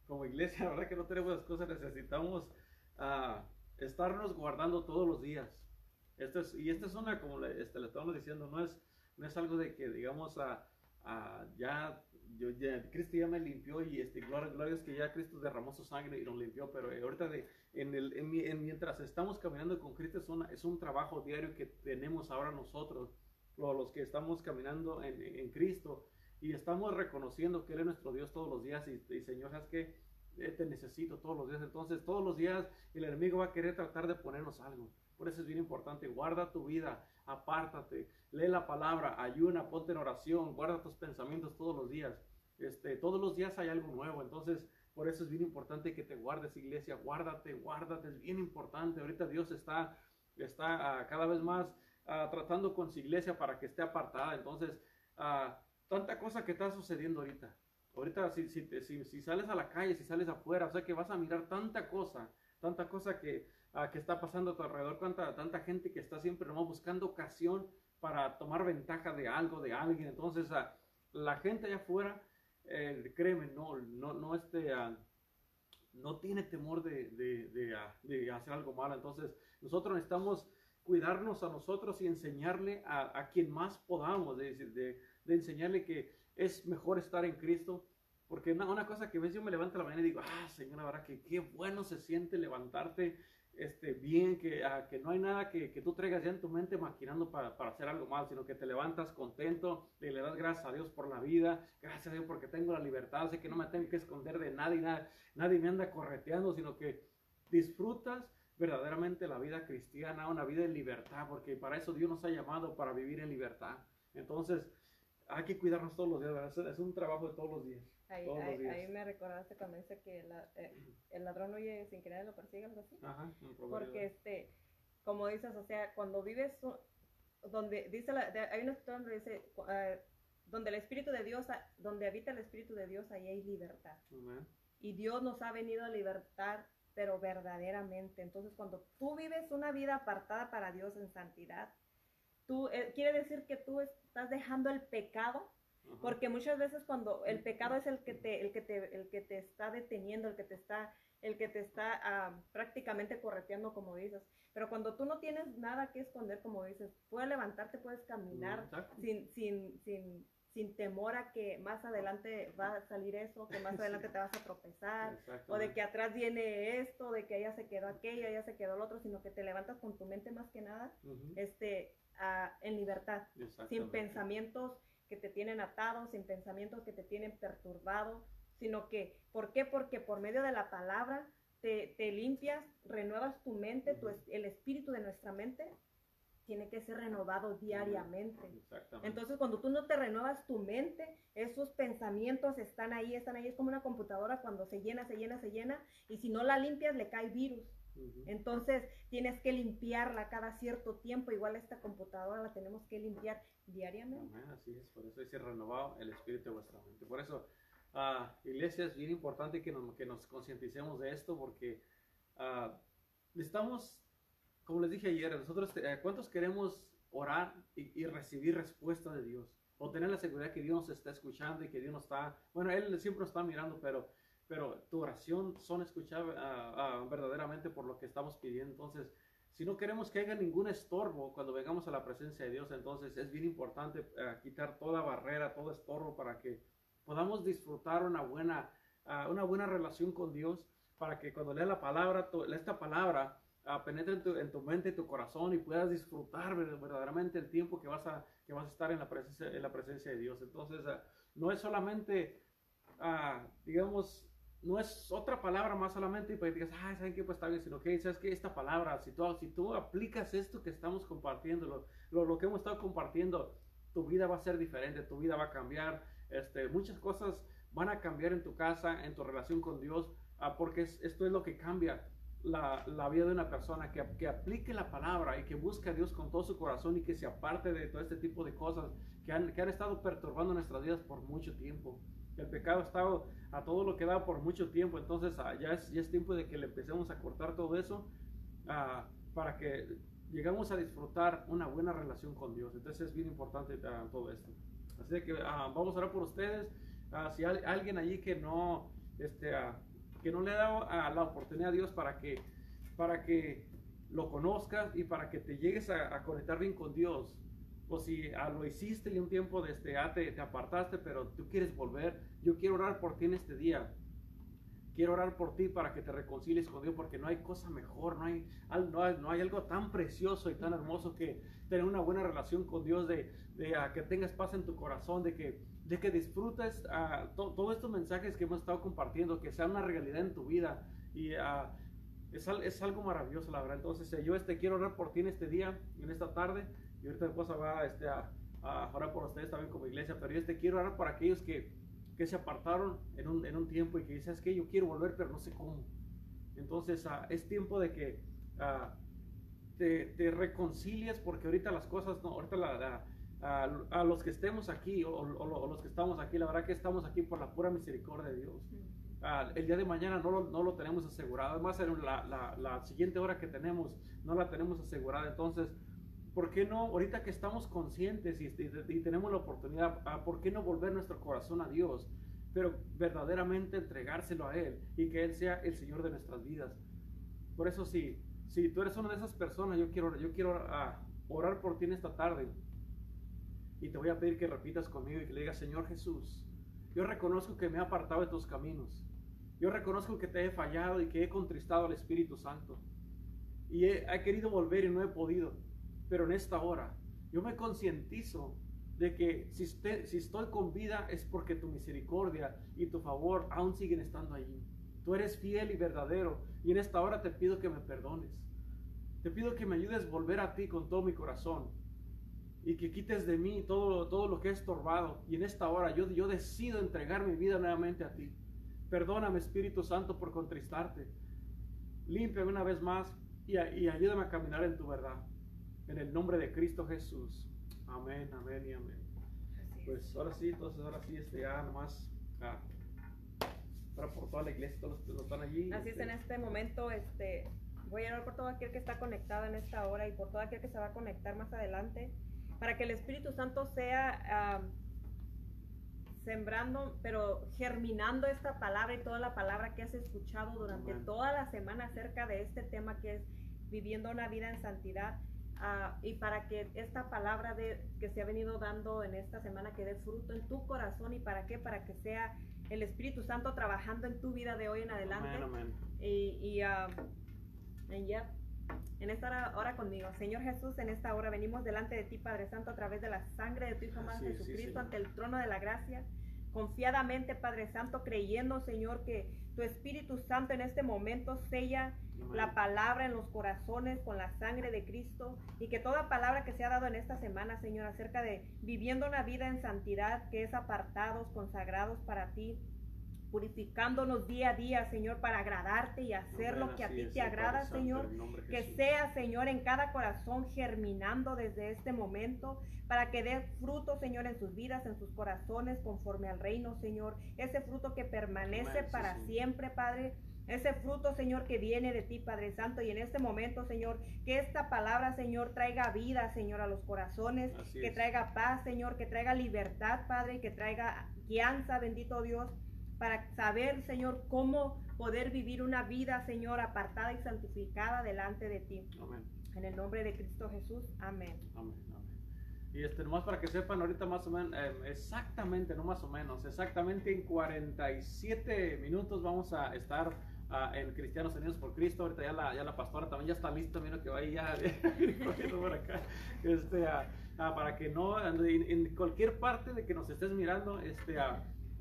Como iglesia, la verdad que no tenemos excusas, necesitamos ah, estarnos guardando todos los días. Esto es, y esta es una, como le, este, le estamos diciendo, no es, no es algo de que digamos a, ya, yo, ya, Cristo ya me limpió y este, gloria, es que ya Cristo derramó su sangre y nos limpió, pero ahorita de, en el, en, mientras estamos caminando con Cristo es, una, es un trabajo diario que tenemos ahora nosotros, los que estamos caminando en, en Cristo y estamos reconociendo que Él es nuestro Dios todos los días y, y Señor, ¿sabes qué? Eh, te necesito todos los días. Entonces, todos los días el enemigo va a querer tratar de ponernos algo. Por eso es bien importante, guarda tu vida, apártate, lee la palabra, ayuna, ponte en oración, guarda tus pensamientos todos los días. Este, todos los días hay algo nuevo, entonces por eso es bien importante que te guardes, iglesia, guárdate, guárdate, es bien importante. Ahorita Dios está, está uh, cada vez más uh, tratando con su iglesia para que esté apartada. Entonces, uh, tanta cosa que está sucediendo ahorita. Ahorita si, si, si, si, sales a la calle, si sales afuera, o sea que vas a mirar tanta cosa, tanta cosa que, que está pasando a tu alrededor, tanta, tanta gente que está siempre nomás buscando ocasión para tomar ventaja de algo, de alguien. Entonces, la gente allá afuera, eh, créeme, no, no, no, este, no tiene temor de, de, de, de, hacer algo malo. Entonces, nosotros necesitamos cuidarnos a nosotros y enseñarle a, a quien más podamos, de, de, enseñarle que es mejor estar en Cristo. Porque una, una cosa que ves, yo me levanto la mañana y digo, ah, Señor, la verdad que qué bueno se siente levantarte este, bien, que, ah, que no hay nada que, que, tú traigas ya en tu mente maquinando para, para, hacer algo mal, sino que te levantas contento y le das gracias a Dios por la vida, gracias a Dios porque tengo la libertad, sé que no me tengo que esconder de nadie, nada, nadie me anda correteando, sino que disfrutas verdaderamente la vida cristiana, una vida en libertad, porque para eso Dios nos ha llamado, para vivir en libertad. Entonces, hay que cuidarnos todos los días, es un trabajo de todos los días. Ahí, me recordaste cuando dice que la, eh, el ladrón huye sin querer lo persigue, algo así. Ajá. Porque, este, como dices, o sea, cuando vives, donde dice, la, de, hay una historia donde dice, uh, donde el Espíritu de Dios, donde habita el Espíritu de Dios, ahí hay libertad. Y Dios nos ha venido a libertar, pero verdaderamente. Entonces, cuando tú vives una vida apartada para Dios en santidad, tú, eh, quiere decir que tú estás dejando el pecado, Ajá. porque muchas veces cuando el pecado es el que te, el que te, el que te está deteniendo, el que te está, el que te está uh, prácticamente correteando, como dices. Pero cuando tú no tienes nada que esconder, como dices, puedes levantarte, puedes caminar Exacto. sin, sin, sin, sin temor a que más adelante va a salir eso, que más adelante te vas a tropezar, o de que atrás viene esto, de que ella se quedó aquello, ella se quedó el otro, sino que te levantas con tu mente más que nada, este, ah, en libertad, sin pensamientos que te tienen atado, sin pensamientos que te tienen perturbado, sino que, ¿por qué? Porque por medio de la palabra te, te limpias, renuevas tu mente, tu el espíritu de nuestra mente tiene que ser renovado diariamente. Entonces, cuando tú no te renuevas tu mente, esos pensamientos están ahí, están ahí. Es como una computadora cuando se llena, se llena, se llena. Y si no la limpias, le cae virus. Entonces, tienes que limpiarla cada cierto tiempo. Igual esta computadora la tenemos que limpiar diariamente. Amén, así es, por eso dice renovado el espíritu de vuestra mente. Por eso, ah, iglesia, es bien importante que nos, que nos concienticemos de esto porque necesitamos, como les dije ayer, nosotros, eh, ¿cuántos queremos orar y, y recibir respuesta de Dios? O tener la seguridad que Dios nos está escuchando y que Dios nos está, bueno, Él siempre nos está mirando, pero, pero tu oración son escuchadas ah, ah, verdaderamente por lo que estamos pidiendo. Entonces, si no queremos que haya ningún estorbo cuando vengamos a la presencia de Dios, entonces es bien importante eh, quitar toda barrera, todo estorbo para que podamos disfrutar una buena, ah, una buena relación con Dios, para que cuando lea la palabra, esta palabra ah, penetre en tu, en tu mente y tu corazón y puedas disfrutar ver- verdaderamente el tiempo que vas a, que vas a estar en la presencia, en la presencia de Dios. Entonces, no es solamente, digamos, no es otra palabra más solamente y para que digas, ah, ¿saben qué? Pues está bien, sino que, ¿sabes qué? Esta palabra, si tú, si tú aplicas esto que estamos compartiendo, lo, lo, que hemos estado compartiendo, tu vida va a ser diferente, tu vida va a cambiar, este, muchas cosas van a cambiar en tu casa, en tu relación con Dios, ah, porque es- esto es lo que cambia la, la vida de una persona, que, que aplique la palabra y que busque a Dios con todo su corazón y que se aparte de todo este tipo de cosas que han, que han estado perturbando nuestras vidas por mucho tiempo. El pecado ha estado a todo lo que da por mucho tiempo, entonces ah, ya, es, ya es tiempo de que le empecemos a cortar todo eso ah, para que llegamos a disfrutar una buena relación con Dios. Entonces es bien importante ah, todo esto. Así que ah, vamos a orar por ustedes. ah, si hay alguien allí que no, este, que no le ha dado la oportunidad a Dios para que, para que lo conozcas y para que te llegues a, a conectar bien con Dios, o si lo hiciste y un tiempo de este, te, te apartaste, pero tú quieres volver, yo quiero orar por ti en este día. Quiero orar por ti para que te reconcilies con Dios porque no hay cosa mejor, no hay, no hay, algo tan precioso y tan hermoso que tener una buena relación con Dios, de, de que tengas paz en tu corazón, de que, de que disfrutes uh, todos estos mensajes que hemos estado compartiendo, que sea una realidad en tu vida. Y uh, es, es, algo maravilloso, la verdad. Entonces, eh, yo este, quiero orar por ti en este día, en esta tarde. Y ahorita mi esposa va este, a, a orar por ustedes también como iglesia. Pero yo este, quiero orar por aquellos que que se apartaron en un, en un tiempo y que dices que yo quiero volver, pero no sé cómo. Entonces uh, es tiempo de que uh, te, te, reconcilies porque ahorita las cosas, no, ahorita la, a los que estemos aquí o, o, los que estamos aquí, la verdad que estamos aquí por la pura misericordia de Dios. Uh, el día de mañana no lo, no lo tenemos asegurado, además la, la, la, siguiente hora que tenemos no la tenemos asegurada, entonces ¿por qué no, ahorita que estamos conscientes y, tenemos la oportunidad, ah, ¿por qué no volver nuestro corazón a Dios? Pero verdaderamente entregárselo a Él y que Él sea el Señor de nuestras vidas. Por eso sí, si tú eres una de esas personas, yo quiero, yo quiero ah, orar por ti en esta tarde. Y te voy a pedir que repitas conmigo y que le digas, Señor Jesús, yo reconozco que me he apartado de tus caminos. Yo reconozco que te he fallado y que he contristado al Espíritu Santo. Y he, he querido volver y no he podido. Pero en esta hora yo me concientizo de que si, estoy con vida es porque tu misericordia y tu favor aún siguen estando allí. Tú eres fiel y verdadero y en esta hora te pido que me perdones. Te pido que me ayudes a volver a ti con todo mi corazón y que quites de mí todo, todo lo que he estorbado. Y en esta hora yo, yo decido entregar mi vida nuevamente a ti. Perdóname Espíritu Santo por contristarte. Límpiame una vez más y, y ayúdame a caminar en tu verdad. En el nombre de Cristo Jesús. Amén, amén y amén. Pues ahora sí, entonces ahora sí, este, ya nomás ah, para por toda la iglesia, todos los que están allí. Así es, este. en este momento, este, voy a orar por todo aquel que está conectado en esta hora y por todo aquel que se va a conectar más adelante, para que el Espíritu Santo sea sembrando, pero germinando esta palabra y toda la palabra que has escuchado durante toda la semana acerca de este tema que es viviendo una vida en santidad Ah, y para que esta palabra de, que se ha venido dando en esta semana que dé fruto en tu corazón y para qué, para que sea el Espíritu Santo trabajando en tu vida de hoy en adelante. Y, y ah, ya, en esta hora, conmigo. Señor Jesús, en esta hora venimos delante de ti, Padre Santo, a través de la sangre de tu Hijo más Jesucristo, ante el trono de la gracia confiadamente, Padre Santo, creyendo, Señor, que tu Espíritu Santo en este momento sella la palabra en los corazones con la sangre de Cristo y que toda palabra que se ha dado en esta semana, Señor, acerca de viviendo una vida en santidad, que es apartados, consagrados para ti, purificándonos día a día, Señor, para agradarte y hacer lo que a ti te agrada, Señor. Que sea, Señor, en cada corazón germinando desde este momento, para que dé fruto, Señor, en sus vidas, en sus corazones, conforme al reino, Señor. Ese fruto que permanece para siempre, Padre. Ese fruto, Señor, que viene de ti, Padre Santo. Y en este momento, Señor, que esta palabra, Señor, traiga vida, Señor, a los corazones. que traiga paz, Señor, que traiga libertad, Padre, que traiga guianza, bendito Dios para saber, Señor, cómo poder vivir una vida, Señor, apartada y santificada delante de ti. Amén. En el nombre de Cristo Jesús. Amén. Amén. Y este, nomás para que sepan, ahorita más o menos, eh, exactamente, no más o menos, exactamente en 47 minutos vamos a estar uh, en Cristianos Unidos por Cristo. Ahorita ya la, ya la pastora también ya está lista, mira que va ahí ya por acá. Este, uh, uh, para que no, en, en, cualquier parte de que nos estés mirando, este,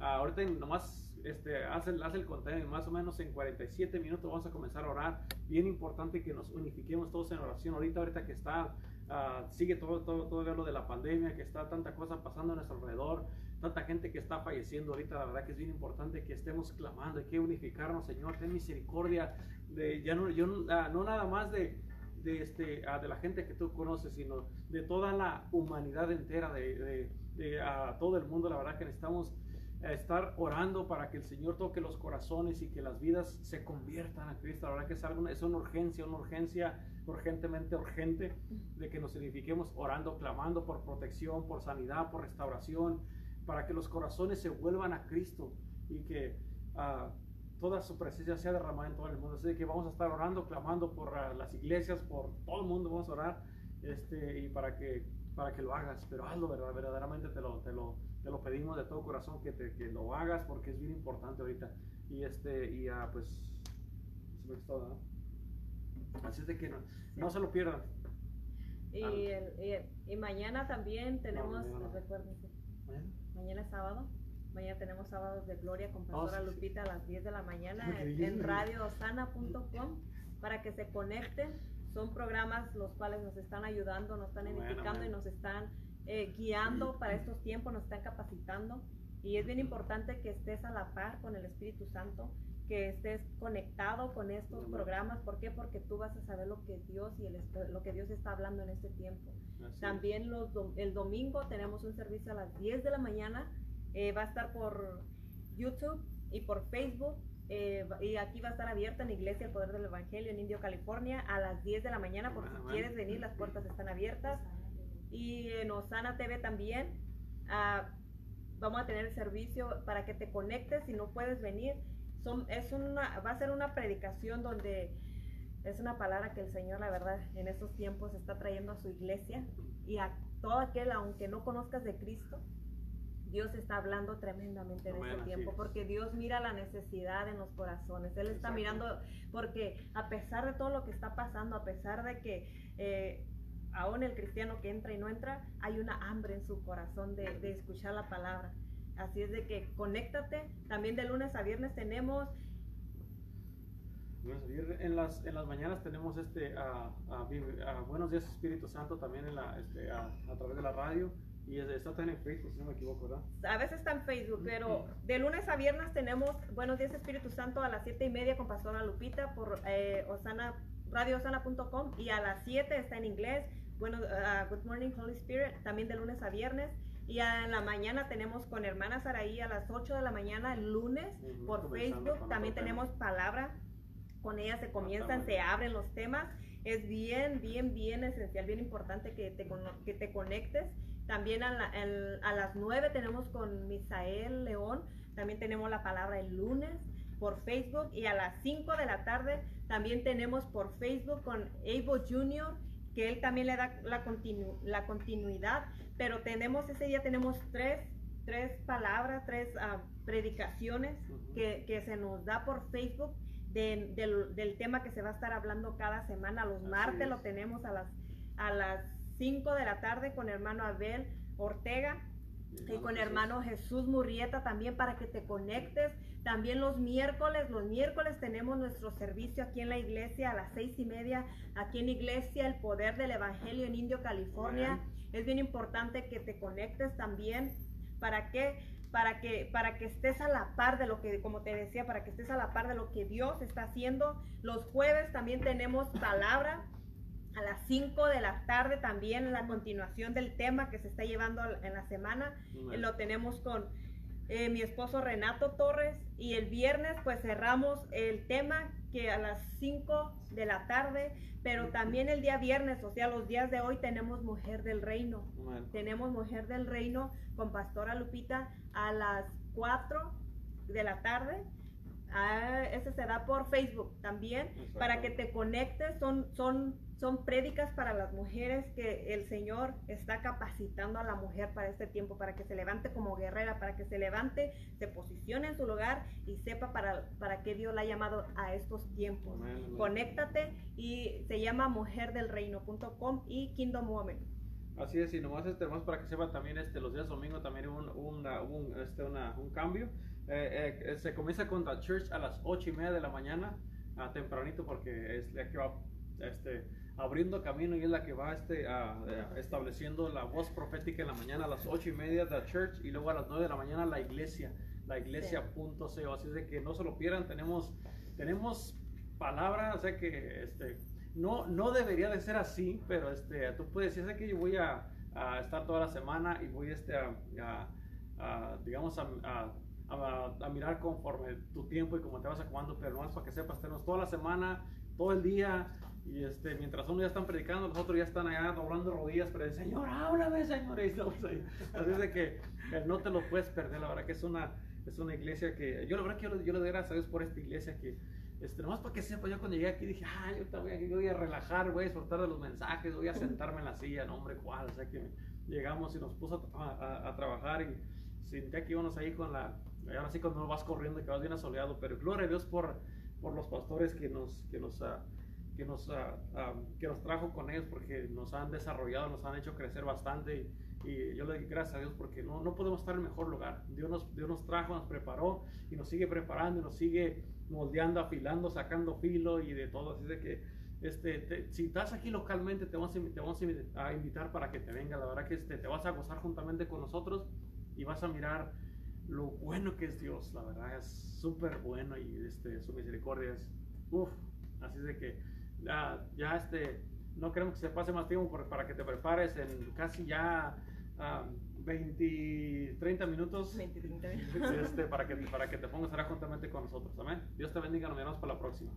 ahorita nomás este, hace, hace el contenido más o menos en 47 minutos vamos a comenzar a orar. Bien importante que nos unifiquemos todos en oración. Ahorita, ahorita que está, uh, sigue todo, todo, todo lo de la pandemia, que está tanta cosa pasando a nuestro alrededor, tanta gente que está falleciendo ahorita, la verdad que es bien importante que estemos clamando, hay que unificarnos, Señor, ten misericordia de, ya no, yo, uh, no nada más de, de, este, uh, de la gente que tú conoces, sino de toda la humanidad entera, de, de, de todo el mundo, la verdad que necesitamos estar orando para que el Señor toque los corazones y que las vidas se conviertan a Cristo. La verdad que es, algo, es una urgencia, una urgencia urgentemente urgente de que nos edifiquemos orando, clamando por protección, por sanidad, por restauración, para que los corazones se vuelvan a Cristo y que ah, toda su presencia sea derramada en todo el mundo. Así que vamos a estar orando, clamando por ah, las iglesias, por todo el mundo, vamos a orar este, y para que, para que lo hagas, pero hazlo, ¿verdad? verdaderamente te lo, te, lo, te lo pedimos de todo corazón que, te, que lo hagas porque es bien importante ahorita. Y, este, y uh, pues, eso es todo, ¿no? Así es de que no, no se lo pierdan. Y, el, y, y, mañana también tenemos, no, recuérdense, ¿Mañana? mañana es sábado. Mañana tenemos sábados de gloria con oh, Pastora oh, sí, Lupita a las 10 de la mañana en, en radioosana.com para que se conecten. Son programas los cuales nos están ayudando, nos están edificando bueno. y nos están eh, guiando para estos tiempos, nos están capacitando. Y es bien importante que estés a la par con el Espíritu Santo, que estés conectado con estos programas. ¿Por qué? Porque tú vas a saber lo que Dios y el, lo que Dios está hablando en este tiempo. Así También los, el domingo tenemos un servicio a las 10 de la mañana. Eh, va a estar por YouTube y por Facebook. Eh, y aquí va a estar abierta en Iglesia El Poder del Evangelio en Indio, California, a las 10 de la mañana. Por si quieres venir, las puertas están abiertas. Y en Osana TV también. Uh, vamos a tener el servicio para que te conectes si no puedes venir. Son, es una, va a ser una predicación donde es una palabra que el Señor, la verdad, en estos tiempos está trayendo a su iglesia y a todo aquel, aunque no conozcas de Cristo, Dios está hablando tremendamente en este tiempo, porque Dios mira la necesidad en los corazones. Él está Exacto. mirando, porque a pesar de todo lo que está pasando, a pesar de que eh, aún el cristiano que entra y no entra, hay una hambre en su corazón de, de escuchar la palabra. Así es de que conéctate. También de lunes a viernes tenemos en las, en las mañanas tenemos este uh, uh, uh, Buenos Días Espíritu Santo también en la, este, a través de la radio y está también en Facebook, si no me equivoco, ¿verdad? A veces está en Facebook, pero de lunes a viernes tenemos Buenos Días Espíritu Santo a las 7 y media con Pastora Lupita por eh, Osana, radioosana.com y a las 7 está en inglés bueno, uh, Good Morning Holy Spirit, también de lunes a viernes. Y en la mañana tenemos con hermana Saraí a las 8 de la mañana el lunes uh -huh, por Facebook. También tenemos palabra. Con ella se comienzan, se abren los temas. Es bien, bien, bien esencial, bien importante que te, que te conectes. También a, la, el, a las 9 tenemos con Misael León. También tenemos la palabra el lunes por Facebook. Y a las 5 de la tarde también tenemos por Facebook con Evo Jr que él también le da la, continu, la continuidad, pero tenemos ese día tenemos tres, tres palabras, tres uh, predicaciones uh -huh. que, que, se nos da por Facebook de, del, del, tema que se va a estar hablando cada semana. Los Así martes es. lo tenemos a las, a las 5 de la tarde con hermano Abel Ortega y con hermano Jesús Murrieta también para que te conectes. También los miércoles, los miércoles tenemos nuestro servicio aquí en la iglesia a las seis y media, aquí en iglesia El Poder del Evangelio en Indio, California. Es bien importante que te conectes también. ¿Para qué? Para que, para que estés a la par de lo que, como te decía, para que estés a la par de lo que Dios está haciendo. Los jueves también tenemos palabra a las 5 de la tarde también la continuación del tema que se está llevando en la semana. Eh, lo tenemos con eh, mi esposo Renato Torres y el viernes pues cerramos el tema que a las 5 de la tarde, pero también el día viernes, o sea, los días de hoy tenemos Mujer del Reino. Bueno. Tenemos Mujer del Reino con Pastora Lupita a las 4 de la tarde. Ah, ese se da por Facebook también Exacto. para que te conectes. Son, son son prédicas para las mujeres que el Señor está capacitando a la mujer para este tiempo, para que se levante como guerrera, para que se levante, se posicione en su lugar y sepa para, para qué Dios la ha llamado a estos tiempos. Amén. Conéctate y se llama mujerdelreino.com y Kingdom Woman. Así es, y nomás, este, nomás para que sepa también este, los días domingo también un, una, un, este, una, un cambio. Eh, eh, se comienza con la church a las ocho y media de la mañana, a tempranito, porque es la que va este, abriendo camino y es la que va este, uh, estableciendo la voz profética en la mañana a las ocho y media de la church y luego a las nueve de la mañana la iglesia, la iglesia.co. Sí. Así es de que no se lo pierdan, tenemos, tenemos palabras, o sea que este, no, no debería de ser así, pero este, tú puedes decir que yo voy a, a, estar toda la semana y voy este, a, a digamos, a, a, mirar conforme tu tiempo y cómo te vas acomodando, pero no es para que sepas, tenemos toda la semana, todo el día y este, mientras uno ya están predicando, los otros ya están allá doblando rodillas, pero dicen, Señor, háblame, Señor. Así es de que no te lo puedes perder, la verdad que es una, es una iglesia que, yo la verdad que yo, yo le doy gracias a Dios por esta iglesia que, este, nomás para que sepa, yo cuando llegué aquí dije, ah, yo te voy, a, voy a relajar, voy a disfrutar de los mensajes, voy a sentarme en la silla, no hombre, cuál, o sea que llegamos y nos puso a, a, a trabajar y sentía que íbamos ahí con la, ahora sí cuando vas corriendo y que vas bien asoleado, pero gloria a Dios por, por los pastores que nos, que nos, uh, que nos, uh, que nos trajo con ellos porque nos han desarrollado, nos han hecho crecer bastante y, y yo le doy gracias a Dios porque no, no podemos estar en el mejor lugar. Dios nos, Dios nos trajo, nos preparó y nos sigue preparando y nos sigue moldeando, afilando, sacando filo y de todo. Así de que este, te, si estás aquí localmente, te vamos, a, te vamos a invitar para que te venga. La verdad que este, te vas a gozar juntamente con nosotros y vas a mirar lo bueno que es Dios. La verdad es súper bueno y este, su misericordia es uff. Así de que ya, ya este, no queremos que se pase más tiempo para que te prepares en casi ya um, 20, 30 minutos. 20, 30 minutos. Este, para, que, para que te pongas juntamente con nosotros. Amén. Dios te bendiga. Nos vemos para la próxima.